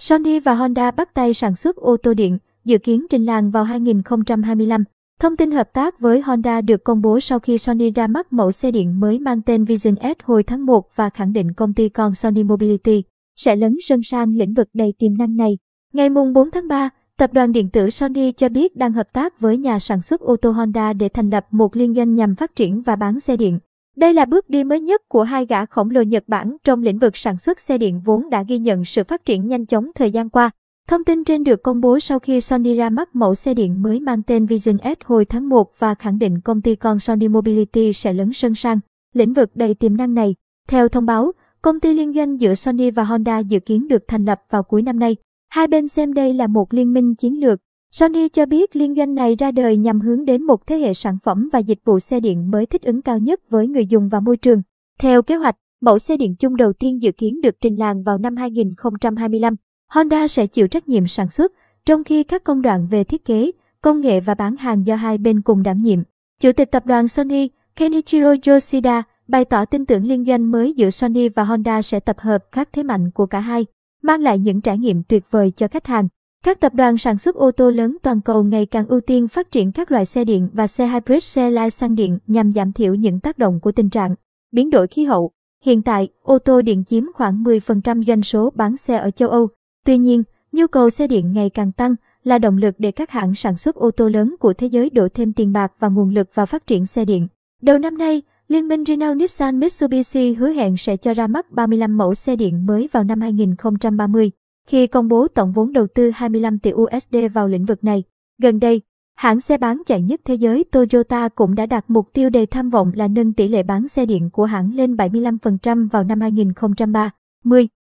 Sony và Honda bắt tay sản xuất ô tô điện, dự kiến trình làng vào 2025. Thông tin hợp tác với Honda được công bố sau khi Sony ra mắt mẫu xe điện mới mang tên Vision S hồi tháng 1 và khẳng định công ty con Sony Mobility sẽ lấn sân sang lĩnh vực đầy tiềm năng này. Ngày 4 tháng 3, tập đoàn điện tử Sony cho biết đang hợp tác với nhà sản xuất ô tô Honda để thành lập một liên doanh nhằm phát triển và bán xe điện. Đây là bước đi mới nhất của hai gã khổng lồ Nhật Bản trong lĩnh vực sản xuất xe điện vốn đã ghi nhận sự phát triển nhanh chóng thời gian qua. Thông tin trên được công bố sau khi Sony ra mắt mẫu xe điện mới mang tên Vision S hồi tháng 1 và khẳng định công ty con Sony Mobility sẽ lấn sân sang lĩnh vực đầy tiềm năng này. Theo thông báo, công ty liên doanh giữa Sony và Honda dự kiến được thành lập vào cuối năm nay. Hai bên xem đây là một liên minh chiến lược. Sony cho biết liên doanh này ra đời nhằm hướng đến một thế hệ sản phẩm và dịch vụ xe điện mới thích ứng cao nhất với người dùng và môi trường. Theo kế hoạch, mẫu xe điện chung đầu tiên dự kiến được trình làng vào năm 2025. Honda sẽ chịu trách nhiệm sản xuất, trong khi các công đoạn về thiết kế, công nghệ và bán hàng do hai bên cùng đảm nhiệm. Chủ tịch tập đoàn Sony, Kenichiro Yoshida, bày tỏ tin tưởng liên doanh mới giữa Sony và Honda sẽ tập hợp các thế mạnh của cả hai, mang lại những trải nghiệm tuyệt vời cho khách hàng. Các tập đoàn sản xuất ô tô lớn toàn cầu ngày càng ưu tiên phát triển các loại xe điện và xe hybrid xe lai xăng điện nhằm giảm thiểu những tác động của tình trạng biến đổi khí hậu. Hiện tại, ô tô điện chiếm khoảng 10% doanh số bán xe ở châu Âu. Tuy nhiên, nhu cầu xe điện ngày càng tăng là động lực để các hãng sản xuất ô tô lớn của thế giới đổ thêm tiền bạc và nguồn lực vào phát triển xe điện. Đầu năm nay, Liên minh Renault Nissan Mitsubishi hứa hẹn sẽ cho ra mắt 35 mẫu xe điện mới vào năm 2030, khi công bố tổng vốn đầu tư 25 tỷ USD vào lĩnh vực này. Gần đây, hãng xe bán chạy nhất thế giới Toyota cũng đã đặt mục tiêu đầy tham vọng là nâng tỷ lệ bán xe điện của hãng lên 75% vào năm 2030.